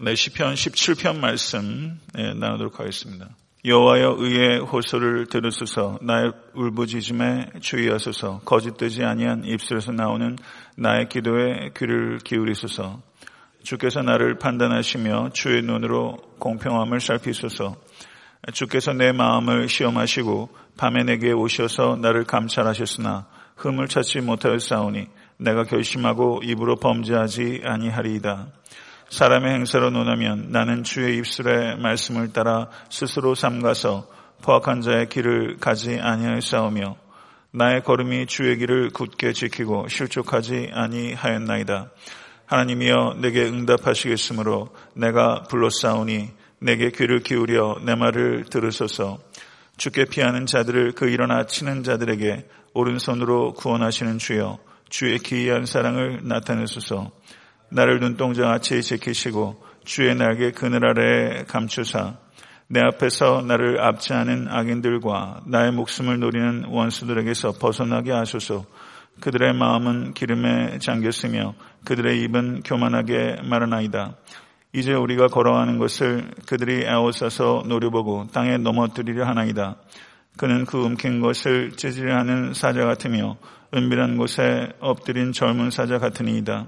네, 시편 17편 말씀 네, 나누도록 하겠습니다. 여호와여 의의 호소를 들으소서 나의 울부짖음에 주의하소서 거짓되지 아니한 입술에서 나오는 나의 기도에 귀를 기울이소서 주께서 나를 판단하시며 주의 눈으로 공평함을 살피소서 주께서 내 마음을 시험하시고 밤에 내게 오셔서 나를 감찰하셨으나 흠을 찾지 못하였사오니 내가 결심하고 입으로 범죄하지 아니하리이다. 사람의 행사로 논하면 나는 주의 입술의 말씀을 따라 스스로 삼가서 포악한 자의 길을 가지 아니하였사오며 나의 걸음이 주의 길을 굳게 지키고 실족하지 아니하였나이다. 하나님이여 내게 응답하시겠으므로 내가 불렀사오니 내게 귀를 기울여 내 말을 들으소서 주께 피하는 자들을 그 일어나 치는 자들에게 오른손으로 구원하시는 주여 주의 기이한 사랑을 나타내소서 나를 눈동자같이 지키시고 주의 날개 그늘 아래에 감추사 내 앞에서 나를 압제하는 악인들과 나의 목숨을 노리는 원수들에게서 벗어나게 하소서 그들의 마음은 기름에 잠겼으며 그들의 입은 교만하게 마르나이다. 이제 우리가 걸어가는 것을 그들이 애워싸서 노려보고 땅에 넘어뜨리려 하나이다. 그는 그 움킨 것을 찌질려 하는 사자 같으며 은밀한 곳에 엎드린 젊은 사자 같으니이다.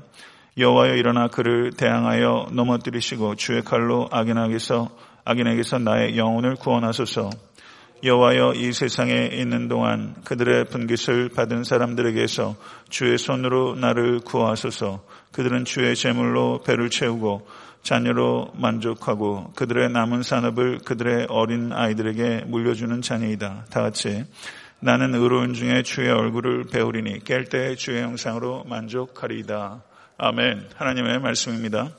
여호와여 일어나 그를 대항하여 넘어뜨리시고 주의 칼로 악인에게서 악인에게서 나의 영혼을 구원하소서. 여호와여 이 세상에 있는 동안 그들의 분깃을 받은 사람들에게서 주의 손으로 나를 구하소서. 그들은 주의 재물로 배를 채우고 자녀로 만족하고 그들의 남은 산업을 그들의 어린 아이들에게 물려주는 자녀이다. 다 같이 나는 의로운 중에 주의 얼굴을 배우리니 깰 때 주의 형상으로 만족하리이다. 아멘. 하나님의 말씀입니다.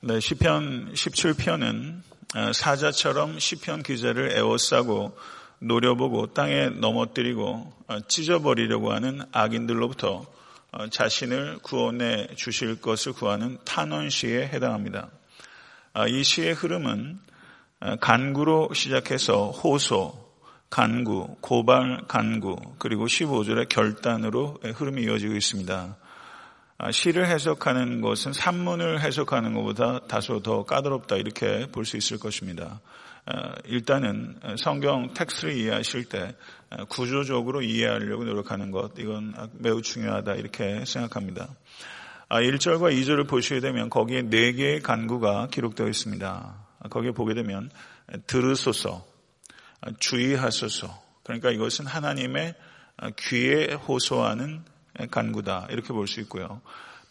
네, 시편 17편은 아, 사자처럼 시편 기자를 애워싸고 노려보고 땅에 넘어뜨리고 아, 찢어버리려고 하는 악인들로부터 아, 자신을 구원해 주실 것을 구하는 탄원 시에 해당합니다. 이 시의 흐름은 간구로 시작해서 호소, 간구, 고발 간구, 그리고 15절의 결단으로 흐름이 이어지고 있습니다. 아, 시를 해석하는 것은 산문을 해석하는 것보다 다소 더 까다롭다 이렇게 볼 수 있을 것입니다. 아, 일단은 성경 텍스트를 이해하실 때 아, 구조적으로 이해하려고 노력하는 것 이건 매우 중요하다 이렇게 생각합니다. 1절과 2절을 보시게 되면 거기에 4개의 간구가 기록되어 있습니다. 거기에 보게 되면 들으소서, 주의하소서. 그러니까 이것은 하나님의 귀에 호소하는 간구다. 이렇게 볼 수 있고요.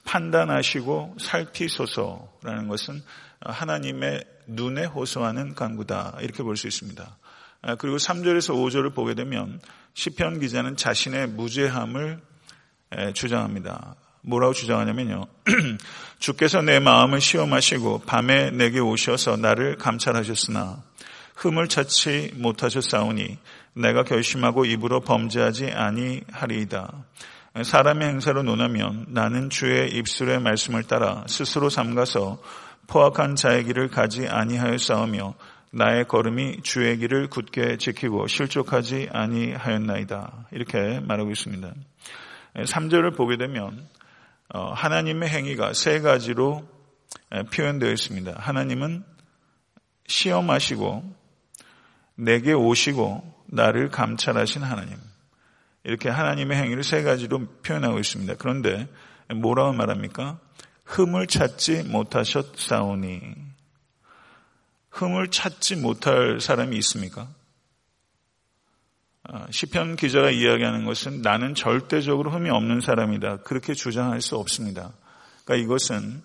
판단하시고 살피소서라는 것은 하나님의 눈에 호소하는 간구다. 이렇게 볼 수 있습니다. 그리고 3절에서 5절을 보게 되면 시편 기자는 자신의 무죄함을 주장합니다. 뭐라고 주장하냐면요. 주께서 내 마음을 시험하시고 밤에 내게 오셔서 나를 감찰하셨으나 흠을 찾지 못하셨사오니 내가 결심하고 입으로 범죄하지 아니하리이다. 사람의 행사로 논하면 나는 주의 입술의 말씀을 따라 스스로 삼가서 포악한 자의 길을 가지 아니하였사오며 나의 걸음이 주의 길을 굳게 지키고 실족하지 아니하였나이다. 이렇게 말하고 있습니다. 3절을 보게 되면 어, 하나님의 행위가 세 가지로 표현되어 있습니다. 하나님은 시험하시고 내게 오시고 나를 감찰하신 하나님. 이렇게 하나님의 행위를 세 가지로 표현하고 있습니다. 그런데 뭐라고 말합니까? 흠을 찾지 못하셨사오니. 흠을 찾지 못할 사람이 있습니까? 아, 시편 기자가 이야기하는 것은 나는 절대적으로 흠이 없는 사람이다. 그렇게 주장할 수 없습니다. 그러니까 이것은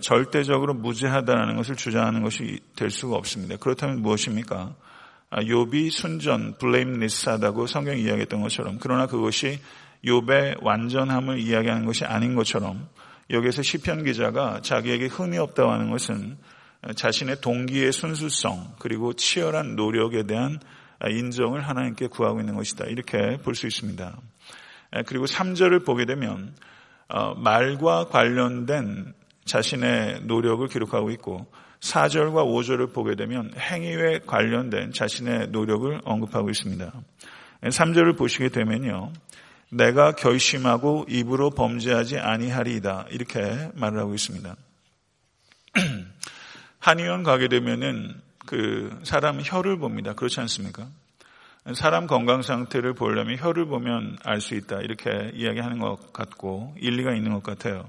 절대적으로 무죄하다는 것을 주장하는 것이 될 수가 없습니다. 그렇다면 무엇입니까? 아, 욥이 순전, 블레임리스하다고 성경이 이야기했던 것처럼 그러나 그것이 욥의 완전함을 이야기하는 것이 아닌 것처럼 여기에서 시편 기자가 자기에게 흠이 없다고 하는 것은 자신의 동기의 순수성 그리고 치열한 노력에 대한 인정을 하나님께 구하고 있는 것이다. 이렇게 볼 수 있습니다. 그리고 3절을 보게 되면 어, 말과 관련된 자신의 노력을 기록하고 있고 4절과 5절을 보게 되면 행위에 관련된 자신의 노력을 언급하고 있습니다. 3절을 보시게 되면요. 내가 결심하고 입으로 범죄하지 아니하리이다. 이렇게 말을 하고 있습니다. 한의원 가게 되면은 그 사람 혀를 봅니다. 그렇지 않습니까? 사람 건강 상태를 보려면 혀를 보면 알 수 있다. 이렇게 이야기하는 것 같고 일리가 있는 것 같아요.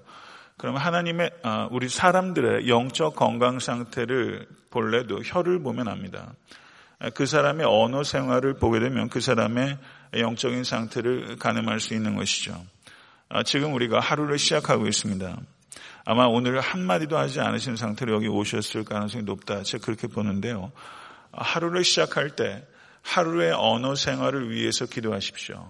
그럼 하나님의 아, 우리 사람들의 영적 건강 상태를 볼래도 혀를 보면 압니다. 그 사람의 언어 생활을 보게 되면 그 사람의 영적인 상태를 가늠할 수 있는 것이죠. 아, 지금 우리가 하루를 시작하고 있습니다. 아마 오늘 한마디도 하지 않으신 상태로 여기 오셨을 가능성이 높다. 제가 그렇게 보는데요. 하루를 시작할 때 하루의 언어 생활을 위해서 기도하십시오.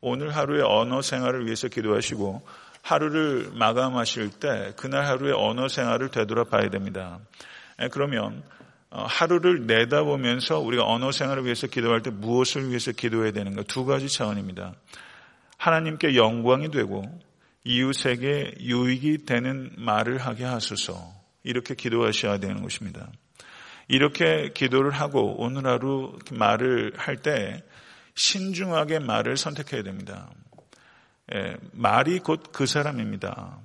오늘 하루의 언어 생활을 위해서 기도하시고 하루를 마감하실 때 그날 하루의 언어 생활을 되돌아봐야 됩니다. 그러면 어, 하루를 내다보면서 우리가 언어 생활을 위해서 기도할 때 무엇을 위해서 기도해야 되는가 두 가지 차원입니다. 하나님께 영광이 되고 이웃에게 유익이 되는 말을 하게 하소서 이렇게 기도하셔야 되는 것입니다. 이렇게 기도를 하고 오늘 하루 말을 할 때 신중하게 말을 선택해야 됩니다. 예, 말이 곧 그 사람입니다.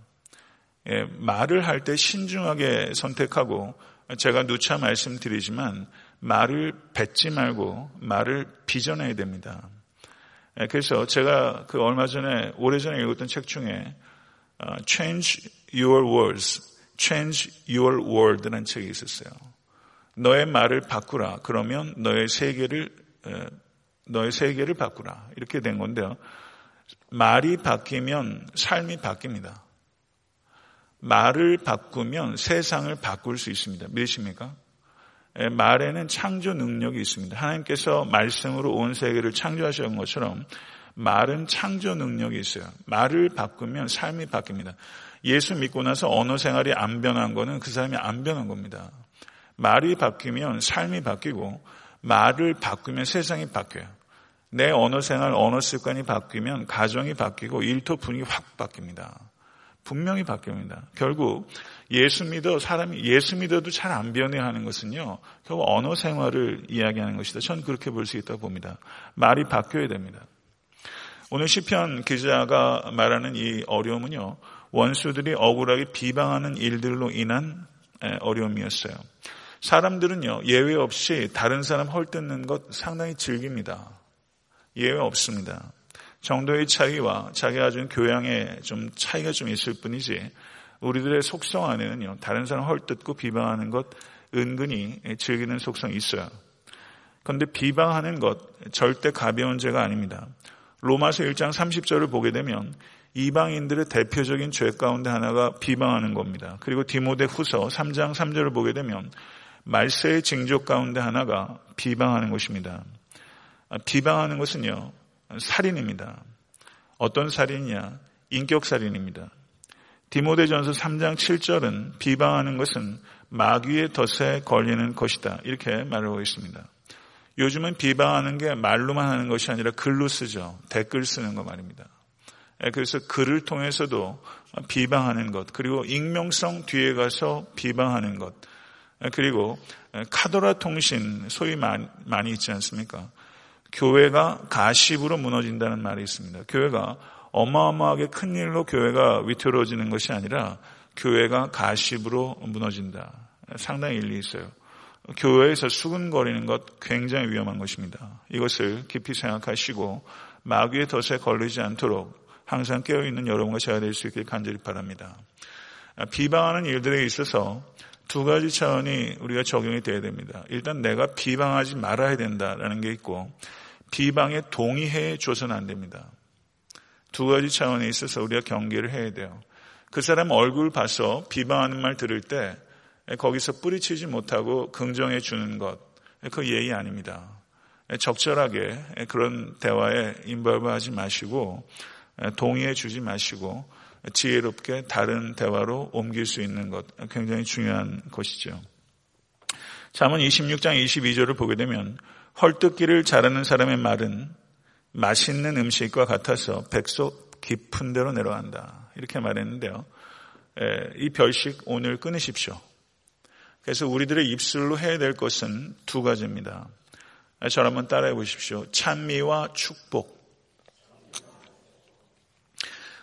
예, 말을 할 때 신중하게 선택하고 제가 누차 말씀드리지만 말을 뱉지 말고 말을 빚어내야 됩니다. 예, 그래서 제가 그 얼마 전에 오래전에 읽었던 책 중에 어, Change Your Words, Change Your World라는 책이 있었어요. 너의 말을 바꾸라. 그러면 너의 세계를 너의 세계를 바꾸라. 이렇게 된 건데요. 말이 바뀌면 삶이 바뀝니다. 말을 바꾸면 세상을 바꿀 수 있습니다. 믿으십니까? 예, 말에는 창조 능력이 있습니다. 하나님께서 말씀으로 온 세계를 창조하신 것처럼 말은 창조 능력이 있어요. 말을 바꾸면 삶이 바뀝니다. 예수 믿고 나서 언어 생활이 안 변한 거는 그 사람이 안 변한 겁니다. 말이 바뀌면 삶이 바뀌고 말을 바꾸면 세상이 바뀌어요. 내 언어 생활, 언어 습관이 바뀌면 가정이 바뀌고 일터 분위기 확 바뀝니다. 분명히 바뀝니다. 결국 예수 믿어 사람이 예수 믿어도 잘 안 변해하는 것은요. 결국 언어 생활을 이야기하는 것이다. 전 그렇게 볼 수 있다고 봅니다. 말이 바뀌어야 됩니다. 오늘 시편 기자가 말하는 이 어려움은요. 원수들이 억울하게 비방하는 일들로 인한 어려움이었어요. 사람들은요. 예외 없이 다른 사람 헐뜯는 것 상당히 즐깁니다. 예외 없습니다. 정도의 차이와 자기가 가진 교양에 좀 차이가 좀 있을 뿐이지 우리들의 속성 안에는요 다른 사람 헐뜯고 비방하는 것 은근히 즐기는 속성이 있어요. 그런데 비방하는 것 절대 가벼운 죄가 아닙니다. 로마서 1장 30절을 보게 되면 이방인들의 대표적인 죄 가운데 하나가 비방하는 겁니다. 그리고 디모데 후서 3장 3절을 보게 되면 말세의 징조 가운데 하나가 비방하는 것입니다. 아, 비방하는 것은요, 살인입니다. 어떤 살인이냐? 인격살인입니다. 디모데전서 3장 7절은 비방하는 것은 마귀의 덫에 걸리는 것이다. 이렇게 말하고 있습니다. 요즘은 비방하는 게 말로만 하는 것이 아니라 글로 쓰죠. 댓글 쓰는 거 말입니다. 예, 그래서 글을 통해서도 비방하는 것, 그리고 익명성 뒤에 가서 비방하는 것, 예, 그리고 카도라 통신 소위 많이 있지 않습니까? 교회가 가십으로 무너진다는 말이 있습니다. 교회가 어마어마하게 큰 일로 교회가 위태로워지는 것이 아니라 교회가 가십으로 무너진다. 상당히 일리 있어요. 교회에서 수근거리는 것 굉장히 위험한 것입니다. 이것을 깊이 생각하시고 마귀의 덫에 걸리지 않도록 항상 깨어있는 여러분과 제가 될 수 있길 간절히 바랍니다. 비방하는 일들에 있어서 두 가지 차원이 우리가 적용이 돼야 됩니다. 일단 내가 비방하지 말아야 된다라는 게 있고 비방에 동의해 줘서는 안 됩니다. 두 가지 차원에 있어서 우리가 경계를 해야 돼요. 그 사람 얼굴 봐서 비방하는 말 들을 때 거기서 뿌리치지 못하고 긍정해 주는 것, 그 예의 아닙니다. 적절하게 그런 대화에 인벌브하지 마시고 동의해 주지 마시고 지혜롭게 다른 대화로 옮길 수 있는 것 굉장히 중요한 것이죠. 잠언 26장 22절을 보게 되면 헐뜯기를 잘하는 사람의 말은 맛있는 음식과 같아서 백속 깊은 데로 내려간다. 이렇게 말했는데요. 이 별식 오늘 끊으십시오. 그래서 우리들의 입술로 해야 될 것은 두 가지입니다. 저를 한번 따라해 보십시오. 찬미와 축복.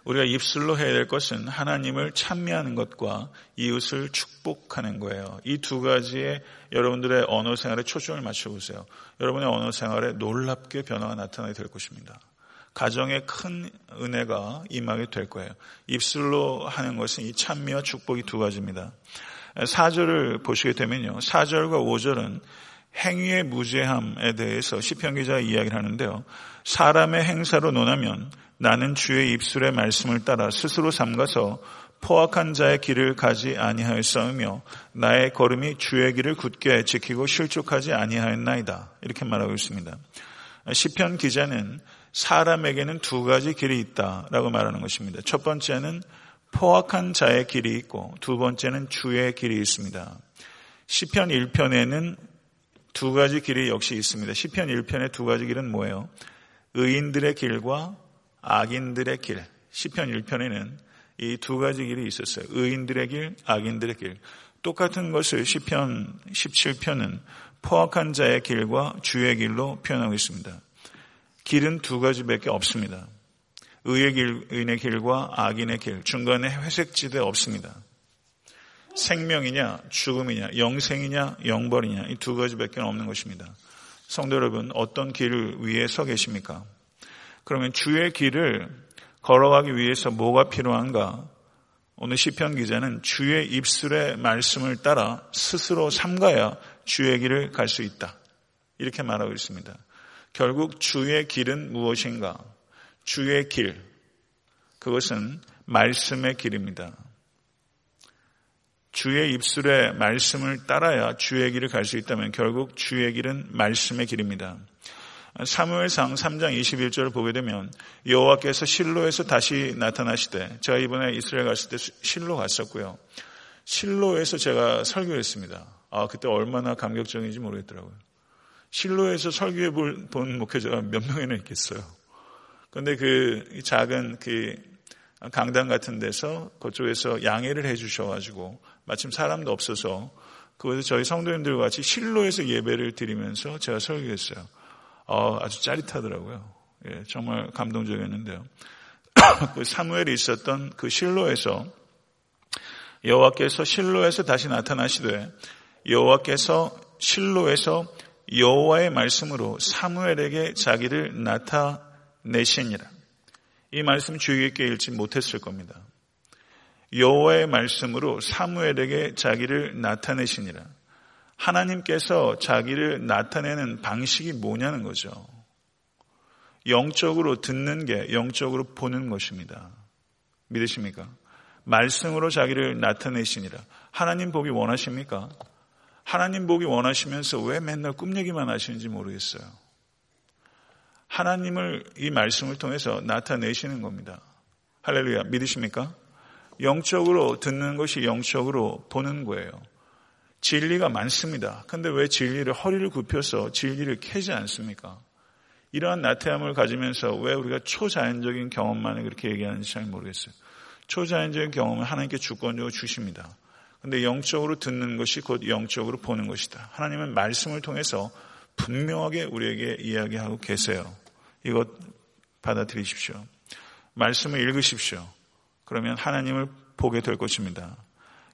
우리가 입술로 해야 될 것은 하나님을 찬미하는 것과 이웃을 축복하는 거예요. 이 두 가지에 여러분들의 언어 생활에 초점을 맞춰보세요. 여러분의 언어 생활에 놀랍게 변화가 나타나게 될 것입니다. 가정에 큰 은혜가 임하게 될 거예요. 입술로 하는 것은 이 찬미와 축복이 두 가지입니다. 4절을 보시게 되면요. 4절과 5절은 행위의 무죄함에 대해서 시편 기자가 이야기를 하는데요. 사람의 행사로 논하면 나는 주의 입술의 말씀을 따라 스스로 삼가서 포악한 자의 길을 가지 아니하였사오며 나의 걸음이 주의 길을 굳게 지키고 실족하지 아니하였나이다. 이렇게 말하고 있습니다. 시편 기자는 사람에게는 두 가지 길이 있다라고 말하는 것입니다. 첫 번째는 포악한 자의 길이 있고 두 번째는 주의 길이 있습니다. 시편 1편에는 두 가지 길이 역시 있습니다. 시편 1편의 두 가지 길은 뭐예요? 의인들의 길과 악인들의 길. 시편 1편에는 이 두 가지 길이 있었어요. 의인들의 길, 악인들의 길. 똑같은 것을 시편 17편은 포악한 자의 길과 주의 길로 표현하고 있습니다. 길은 두 가지밖에 없습니다. 의의 길, 의인의 길과 악인의 길, 중간에 회색지대 없습니다. 생명이냐, 죽음이냐, 영생이냐, 영벌이냐, 이 두 가지밖에 없는 것입니다. 성도 여러분, 어떤 길을 위해 서 계십니까? 그러면 주의 길을 걸어가기 위해서 뭐가 필요한가? 오늘 시편 기자는 주의 입술의 말씀을 따라 스스로 삼가야 주의 길을 갈 수 있다. 이렇게 말하고 있습니다. 결국 주의 길은 무엇인가? 주의 길. 그것은 말씀의 길입니다. 주의 입술의 말씀을 따라야 주의 길을 갈 수 있다면 결국 주의 길은 말씀의 길입니다. 사무엘상 3장 21절을 보게 되면 여호와께서 실로에서 다시 나타나시되 제가 이번에 이스라엘 갔을 때 실로 갔었고요. 실로에서 제가 설교했습니다. 아 그때 얼마나 감격적인지 모르겠더라고요. 실로에서 설교해 본 목회자가 몇 명이나 있겠어요. 그런데 그 작은 그 강당 같은 데서 그쪽에서 양해를 해 주셔가지고 마침 사람도 없어서 그곳에 저희 성도님들과 같이 실로에서 예배를 드리면서 제가 설교했어요. 어, 아주 짜릿하더라고요. 예, 정말 감동적이었는데요. 그 사무엘이 있었던 그 실로에서 여호와께서 실로에서 다시 나타나시되 여호와께서 실로에서 여호와의 말씀으로 사무엘에게 자기를 나타내시니라. 이 말씀 주의 깊게 읽지 못했을 겁니다. 여호와의 말씀으로 사무엘에게 자기를 나타내시니라. 하나님께서 자기를 나타내는 방식이 뭐냐는 거죠. 영적으로 듣는 게 영적으로 보는 것입니다. 믿으십니까? 말씀으로 자기를 나타내시니라. 하나님 보기 원하십니까? 하나님 보기 원하시면서 왜 맨날 꿈 얘기만 하시는지 모르겠어요. 하나님을 이 말씀을 통해서 나타내시는 겁니다. 할렐루야. 믿으십니까? 영적으로 듣는 것이 영적으로 보는 거예요. 진리가 많습니다. 근데 왜 진리를 허리를 굽혀서 진리를 캐지 않습니까? 이러한 나태함을 가지면서 왜 우리가 초자연적인 경험만을 그렇게 얘기하는지 잘 모르겠어요. 초자연적인 경험을 하나님께 주권적으로 주십니다. 근데 영적으로 듣는 것이 곧 영적으로 보는 것이다. 하나님은 말씀을 통해서 분명하게 우리에게 이야기하고 계세요. 이것 받아들이십시오. 말씀을 읽으십시오. 그러면 하나님을 보게 될 것입니다.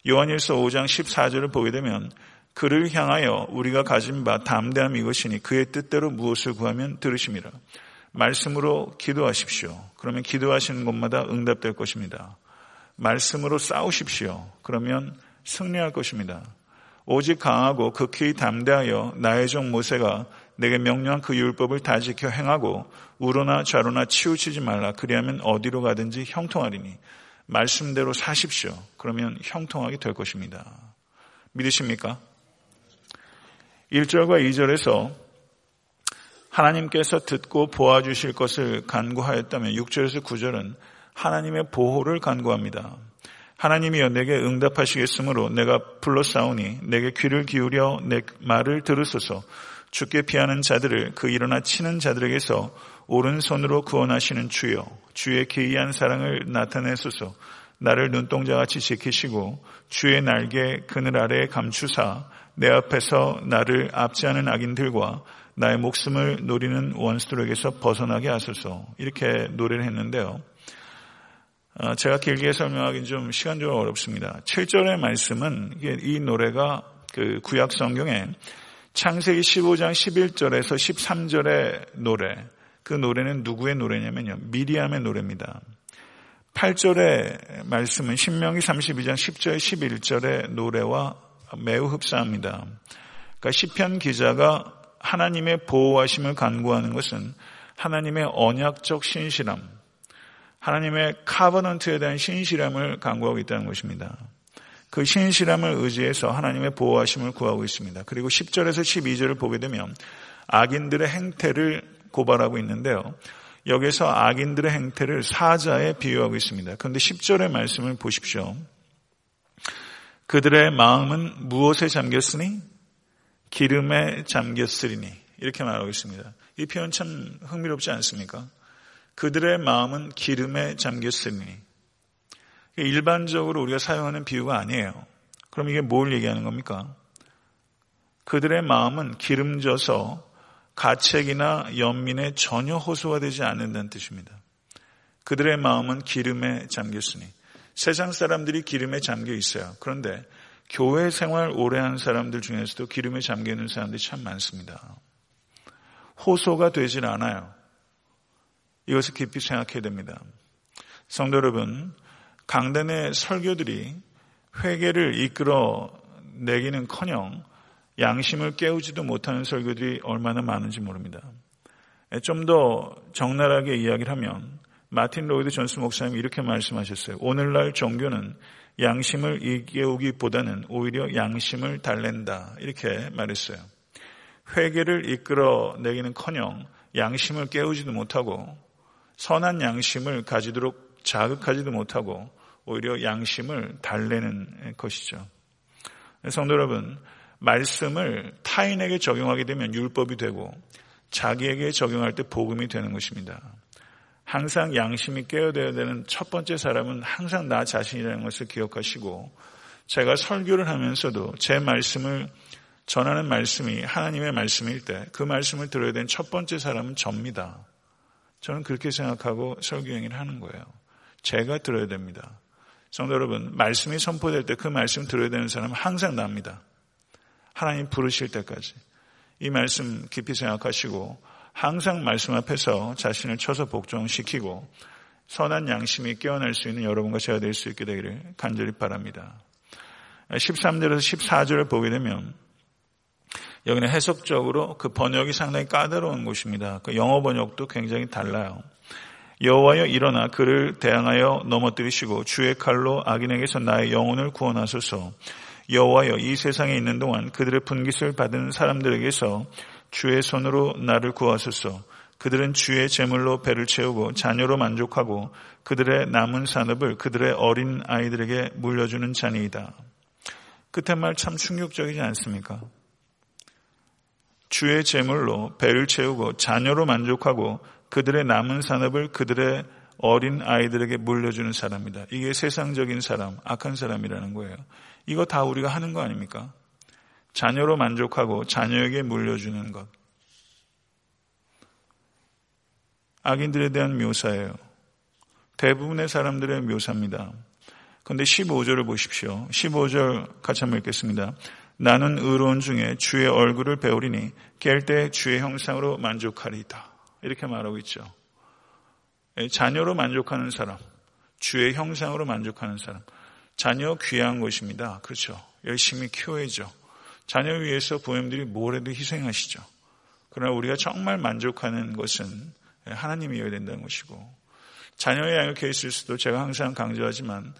요한일서 5장 14절을 보게 되면 그를 향하여 우리가 가진 바 담대함 이것이니 그의 뜻대로 무엇을 구하면 들으심이라. 말씀으로 기도하십시오. 그러면 기도하시는 곳마다 응답될 것입니다. 말씀으로 싸우십시오. 그러면 승리할 것입니다. 오직 강하고 극히 담대하여 나의 종 모세가 내게 명령한 그 율법을 다 지켜 행하고 우로나 좌로나 치우치지 말라. 그리하면 어디로 가든지 형통하리니 말씀대로 사십시오. 그러면 형통하게 될 것입니다. 믿으십니까? 1절과 2절에서 하나님께서 듣고 보아주실 것을 간구하였다면 6절에서 9절은 하나님의 보호를 간구합니다. 하나님이여 내게 응답하시겠으므로 내가 불러싸우니 내게 귀를 기울여 내 말을 들으소서 죽게 피하는 자들을 그 일어나 치는 자들에게서 오른손으로 구원하시는 주여 주의 기이한 사랑을 나타내소서 나를 눈동자같이 지키시고 주의 날개 그늘 아래에 감추사 내 앞에서 나를 압지하는 악인들과 나의 목숨을 노리는 원수들에게서 벗어나게 하소서 이렇게 노래를 했는데요. 어, 제가 길게 설명하기는 좀 시간적으로 어렵습니다. 7절의 말씀은 이 노래가 그 구약 성경에 창세기 15장 11절에서 13절의 노래, 그 노래는 누구의 노래냐면요. 미리암의 노래입니다. 8절의 말씀은 신명기 32장 10절 11절의 노래와 매우 흡사합니다. 그러니까 시편 기자가 하나님의 보호하심을 간구하는 것은 하나님의 언약적 신실함, 하나님의 카버넌트에 대한 신실함을 간구하고 있다는 것입니다. 그 신실함을 의지해서 하나님의 보호하심을 구하고 있습니다. 그리고 10절에서 12절을 보게 되면 악인들의 행태를 고발하고 있는데요. 여기서 악인들의 행태를 사자에 비유하고 있습니다. 그런데 10절의 말씀을 보십시오. 그들의 마음은 무엇에 잠겼으니? 기름에 잠겼으리니. 이렇게 말하고 있습니다. 이 표현 참 흥미롭지 않습니까? 그들의 마음은 기름에 잠겼으니. 일반적으로 우리가 사용하는 비유가 아니에요. 그럼 이게 뭘 얘기하는 겁니까? 그들의 마음은 기름져서 가책이나 연민에 전혀 호소가 되지 않는다는 뜻입니다. 그들의 마음은 기름에 잠겼으니 세상 사람들이 기름에 잠겨 있어요. 그런데 교회 생활 오래 한 사람들 중에서도 기름에 잠겨 있는 사람들이 참 많습니다. 호소가 되질 않아요. 이것을 깊이 생각해야 됩니다. 성도 여러분, 강단의 설교들이 회개를 이끌어 내기는 커녕 양심을 깨우지도 못하는 설교들이 얼마나 많은지 모릅니다. 좀 더 적나라하게 이야기를 하면 마틴 로이드 존스 목사님이 이렇게 말씀하셨어요. 오늘날 종교는 양심을 일깨우기보다는 오히려 양심을 달랜다. 이렇게 말했어요. 회개를 이끌어내기는 커녕 양심을 깨우지도 못하고 선한 양심을 가지도록 자극하지도 못하고 오히려 양심을 달래는 것이죠. 성도 여러분, 말씀을 타인에게 적용하게 되면 율법이 되고 자기에게 적용할 때 복음이 되는 것입니다. 항상 양심이 깨어져야 되는 첫 번째 사람은 항상 나 자신이라는 것을 기억하시고 제가 설교를 하면서도 제 말씀을 전하는 말씀이 하나님의 말씀일 때 그 말씀을 들어야 되는 첫 번째 사람은 접니다. 저는 그렇게 생각하고 설교 행위를 하는 거예요. 제가 들어야 됩니다. 성도 여러분, 말씀이 선포될 때 그 말씀 들어야 되는 사람은 항상 납니다. 하나님 부르실 때까지. 이 말씀 깊이 생각하시고 항상 말씀 앞에서 자신을 쳐서 복종시키고 선한 양심이 깨어날 수 있는 여러분과 제가 될 수 있게 되기를 간절히 바랍니다. 13절에서 14절을 보게 되면 여기는 해석적으로 그 번역이 상당히 까다로운 곳입니다. 그 영어 번역도 굉장히 달라요. 여호와여 일어나 그를 대항하여 넘어뜨리시고 주의 칼로 악인에게서 나의 영혼을 구원하소서. 여호와여 이 세상에 있는 동안 그들의 분깃을 받은 사람들에게서 주의 손으로 나를 구하소서. 그들은 주의 제물로 배를 채우고 자녀로 만족하고 그들의 남은 산업을 그들의 어린 아이들에게 물려주는 자니이다. 끝에 말 참 충격적이지 않습니까? 주의 제물로 배를 채우고 자녀로 만족하고 그들의 남은 산업을 그들의 어린 아이들에게 물려주는 사람이다. 이게 세상적인 사람, 악한 사람이라는 거예요. 이거 다 우리가 하는 거 아닙니까? 자녀로 만족하고 자녀에게 물려주는 것. 악인들에 대한 묘사예요. 대부분의 사람들의 묘사입니다. 그런데 15절을 보십시오. 15절 같이 한번 읽겠습니다. 나는 의로운 중에 주의 얼굴을 배우리니 깰 때 주의 형상으로 만족하리이다. 이렇게 말하고 있죠. 예, 자녀로 만족하는 사람, 주의 형상으로 만족하는 사람. 자녀 귀한 것입니다. 그렇죠. 열심히 키워야죠. 자녀 위해서 부모님들이 뭘 해도 희생하시죠. 그러나 우리가 정말 만족하는 것은 하나님이어야 된다는 것이고 자녀의 양육해 있을 수도 제가 항상 강조하지만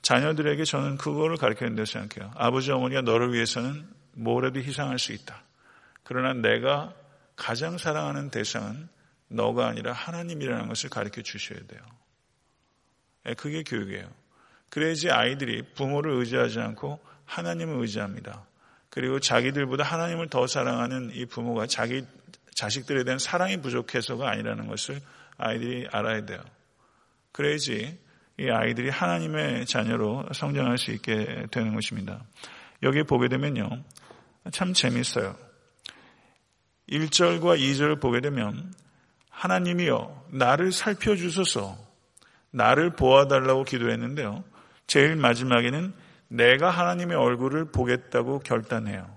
자녀들에게 저는 그거를 가르쳐야 된다고 생각해요. 아버지 어머니가 너를 위해서는 뭐라도 희생할 수 있다. 그러나 내가 가장 사랑하는 대상은 너가 아니라 하나님이라는 것을 가르쳐 주셔야 돼요. 예, 그게 교육이에요. 그래야지 아이들이 부모를 의지하지 않고 하나님을 의지합니다. 그리고 자기들보다 하나님을 더 사랑하는 이 부모가 자기 자식들에 대한 사랑이 부족해서가 아니라는 것을 아이들이 알아야 돼요. 그래야지 이 아이들이 하나님의 자녀로 성장할 수 있게 되는 것입니다. 여기 보게 되면요. 참 재밌어요. 1절과 2절을 보게 되면 하나님이여 나를 살펴주소서 나를 보아달라고 기도했는데요. 제일 마지막에는 내가 하나님의 얼굴을 보겠다고 결단해요.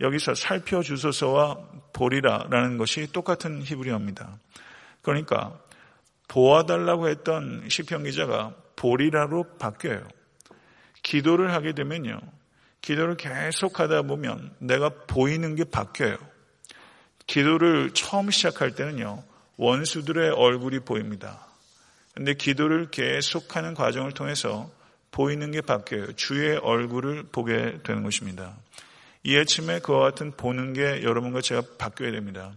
여기서 살펴주소서와 보리라라는 것이 똑같은 히브리어입니다. 그러니까 보아달라고 했던 시편 기자가 보리라로 바뀌어요. 기도를 하게 되면요. 기도를 계속 하다 보면 내가 보이는 게 바뀌어요. 기도를 처음 시작할 때는요. 원수들의 얼굴이 보입니다. 근데 기도를 계속하는 과정을 통해서 보이는 게 바뀌어요. 주의 얼굴을 보게 되는 것입니다. 이 아침에 그와 같은 보는 게 여러분과 제가 바뀌어야 됩니다.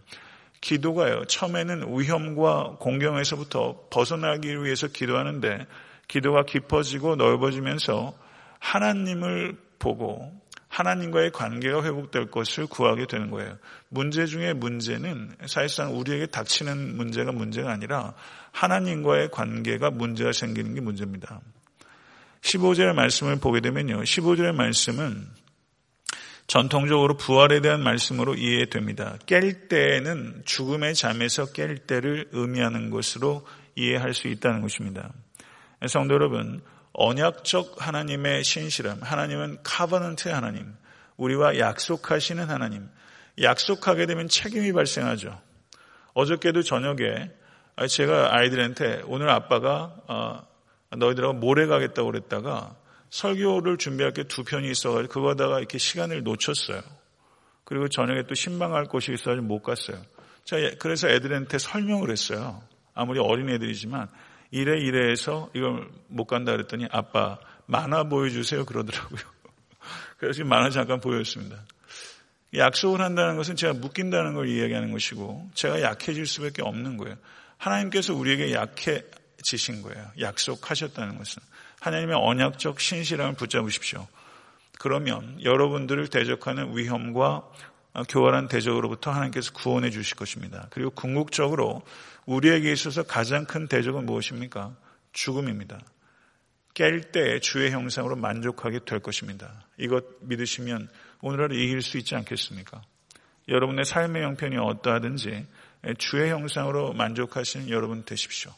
기도가요. 처음에는 위험과 공경에서부터 벗어나기 위해서 기도하는데 기도가 깊어지고 넓어지면서 하나님을 보고 하나님과의 관계가 회복될 것을 구하게 되는 거예요. 문제 중에 문제는 사실상 우리에게 닥치는 문제가 문제가 아니라 하나님과의 관계가 문제가 생기는 게 문제입니다. 15절의 말씀을 보게 되면요. 15절의 말씀은 전통적으로 부활에 대한 말씀으로 이해됩니다. 깰 때에는 죽음의 잠에서 깰 때를 의미하는 것으로 이해할 수 있다는 것입니다. 성도 여러분, 언약적 하나님의 신실함, 하나님은 카버넌트 하나님, 우리와 약속하시는 하나님, 약속하게 되면 책임이 발생하죠. 어저께도 저녁에 제가 아이들한테 오늘 아빠가 어, 너희들하고 모래 가겠다고 그랬다가 설교를 준비할 게 두 편이 있어가지고 그거다가 이렇게 시간을 놓쳤어요. 그리고 저녁에 또 신방할 곳이 있어가지고 못 갔어요. 자, 그래서 애들한테 설명을 했어요. 아무리 어린 애들이지만 이래 이래 해서 이걸 못 간다 그랬더니 아빠 만화 보여주세요 그러더라고요. 그래서 만화 잠깐 보여줬습니다. 약속을 한다는 것은 제가 묶인다는 걸 이야기하는 것이고 제가 약해질 수밖에 없는 거예요. 하나님께서 우리에게 약해지신 거예요. 약속하셨다는 것은. 하나님의 언약적 신실함을 붙잡으십시오. 그러면 여러분들을 대적하는 위험과 교활한 대적으로부터 하나님께서 구원해 주실 것입니다. 그리고 궁극적으로 우리에게 있어서 가장 큰 대적은 무엇입니까? 죽음입니다. 깰 때 주의 형상으로 만족하게 될 것입니다. 이것 믿으시면 오늘 하루 이길 수 있지 않겠습니까? 여러분의 삶의 형편이 어떠하든지 주의 형상으로 만족하시는 여러분 되십시오.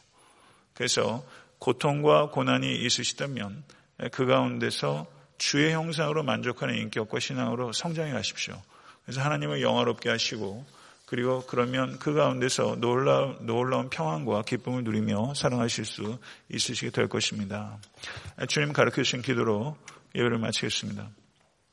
그래서 고통과 고난이 있으시다면 그 가운데서 주의 형상으로 만족하는 인격과 신앙으로 성장해 가십시오. 그래서 하나님을 영화롭게 하시고 그리고 그러면 그 가운데서 놀라, 놀라운 평안과 기쁨을 누리며 사랑하실 수 있으시게 될 것입니다. 주님 가르쳐 주신 기도로 예배를 마치겠습니다.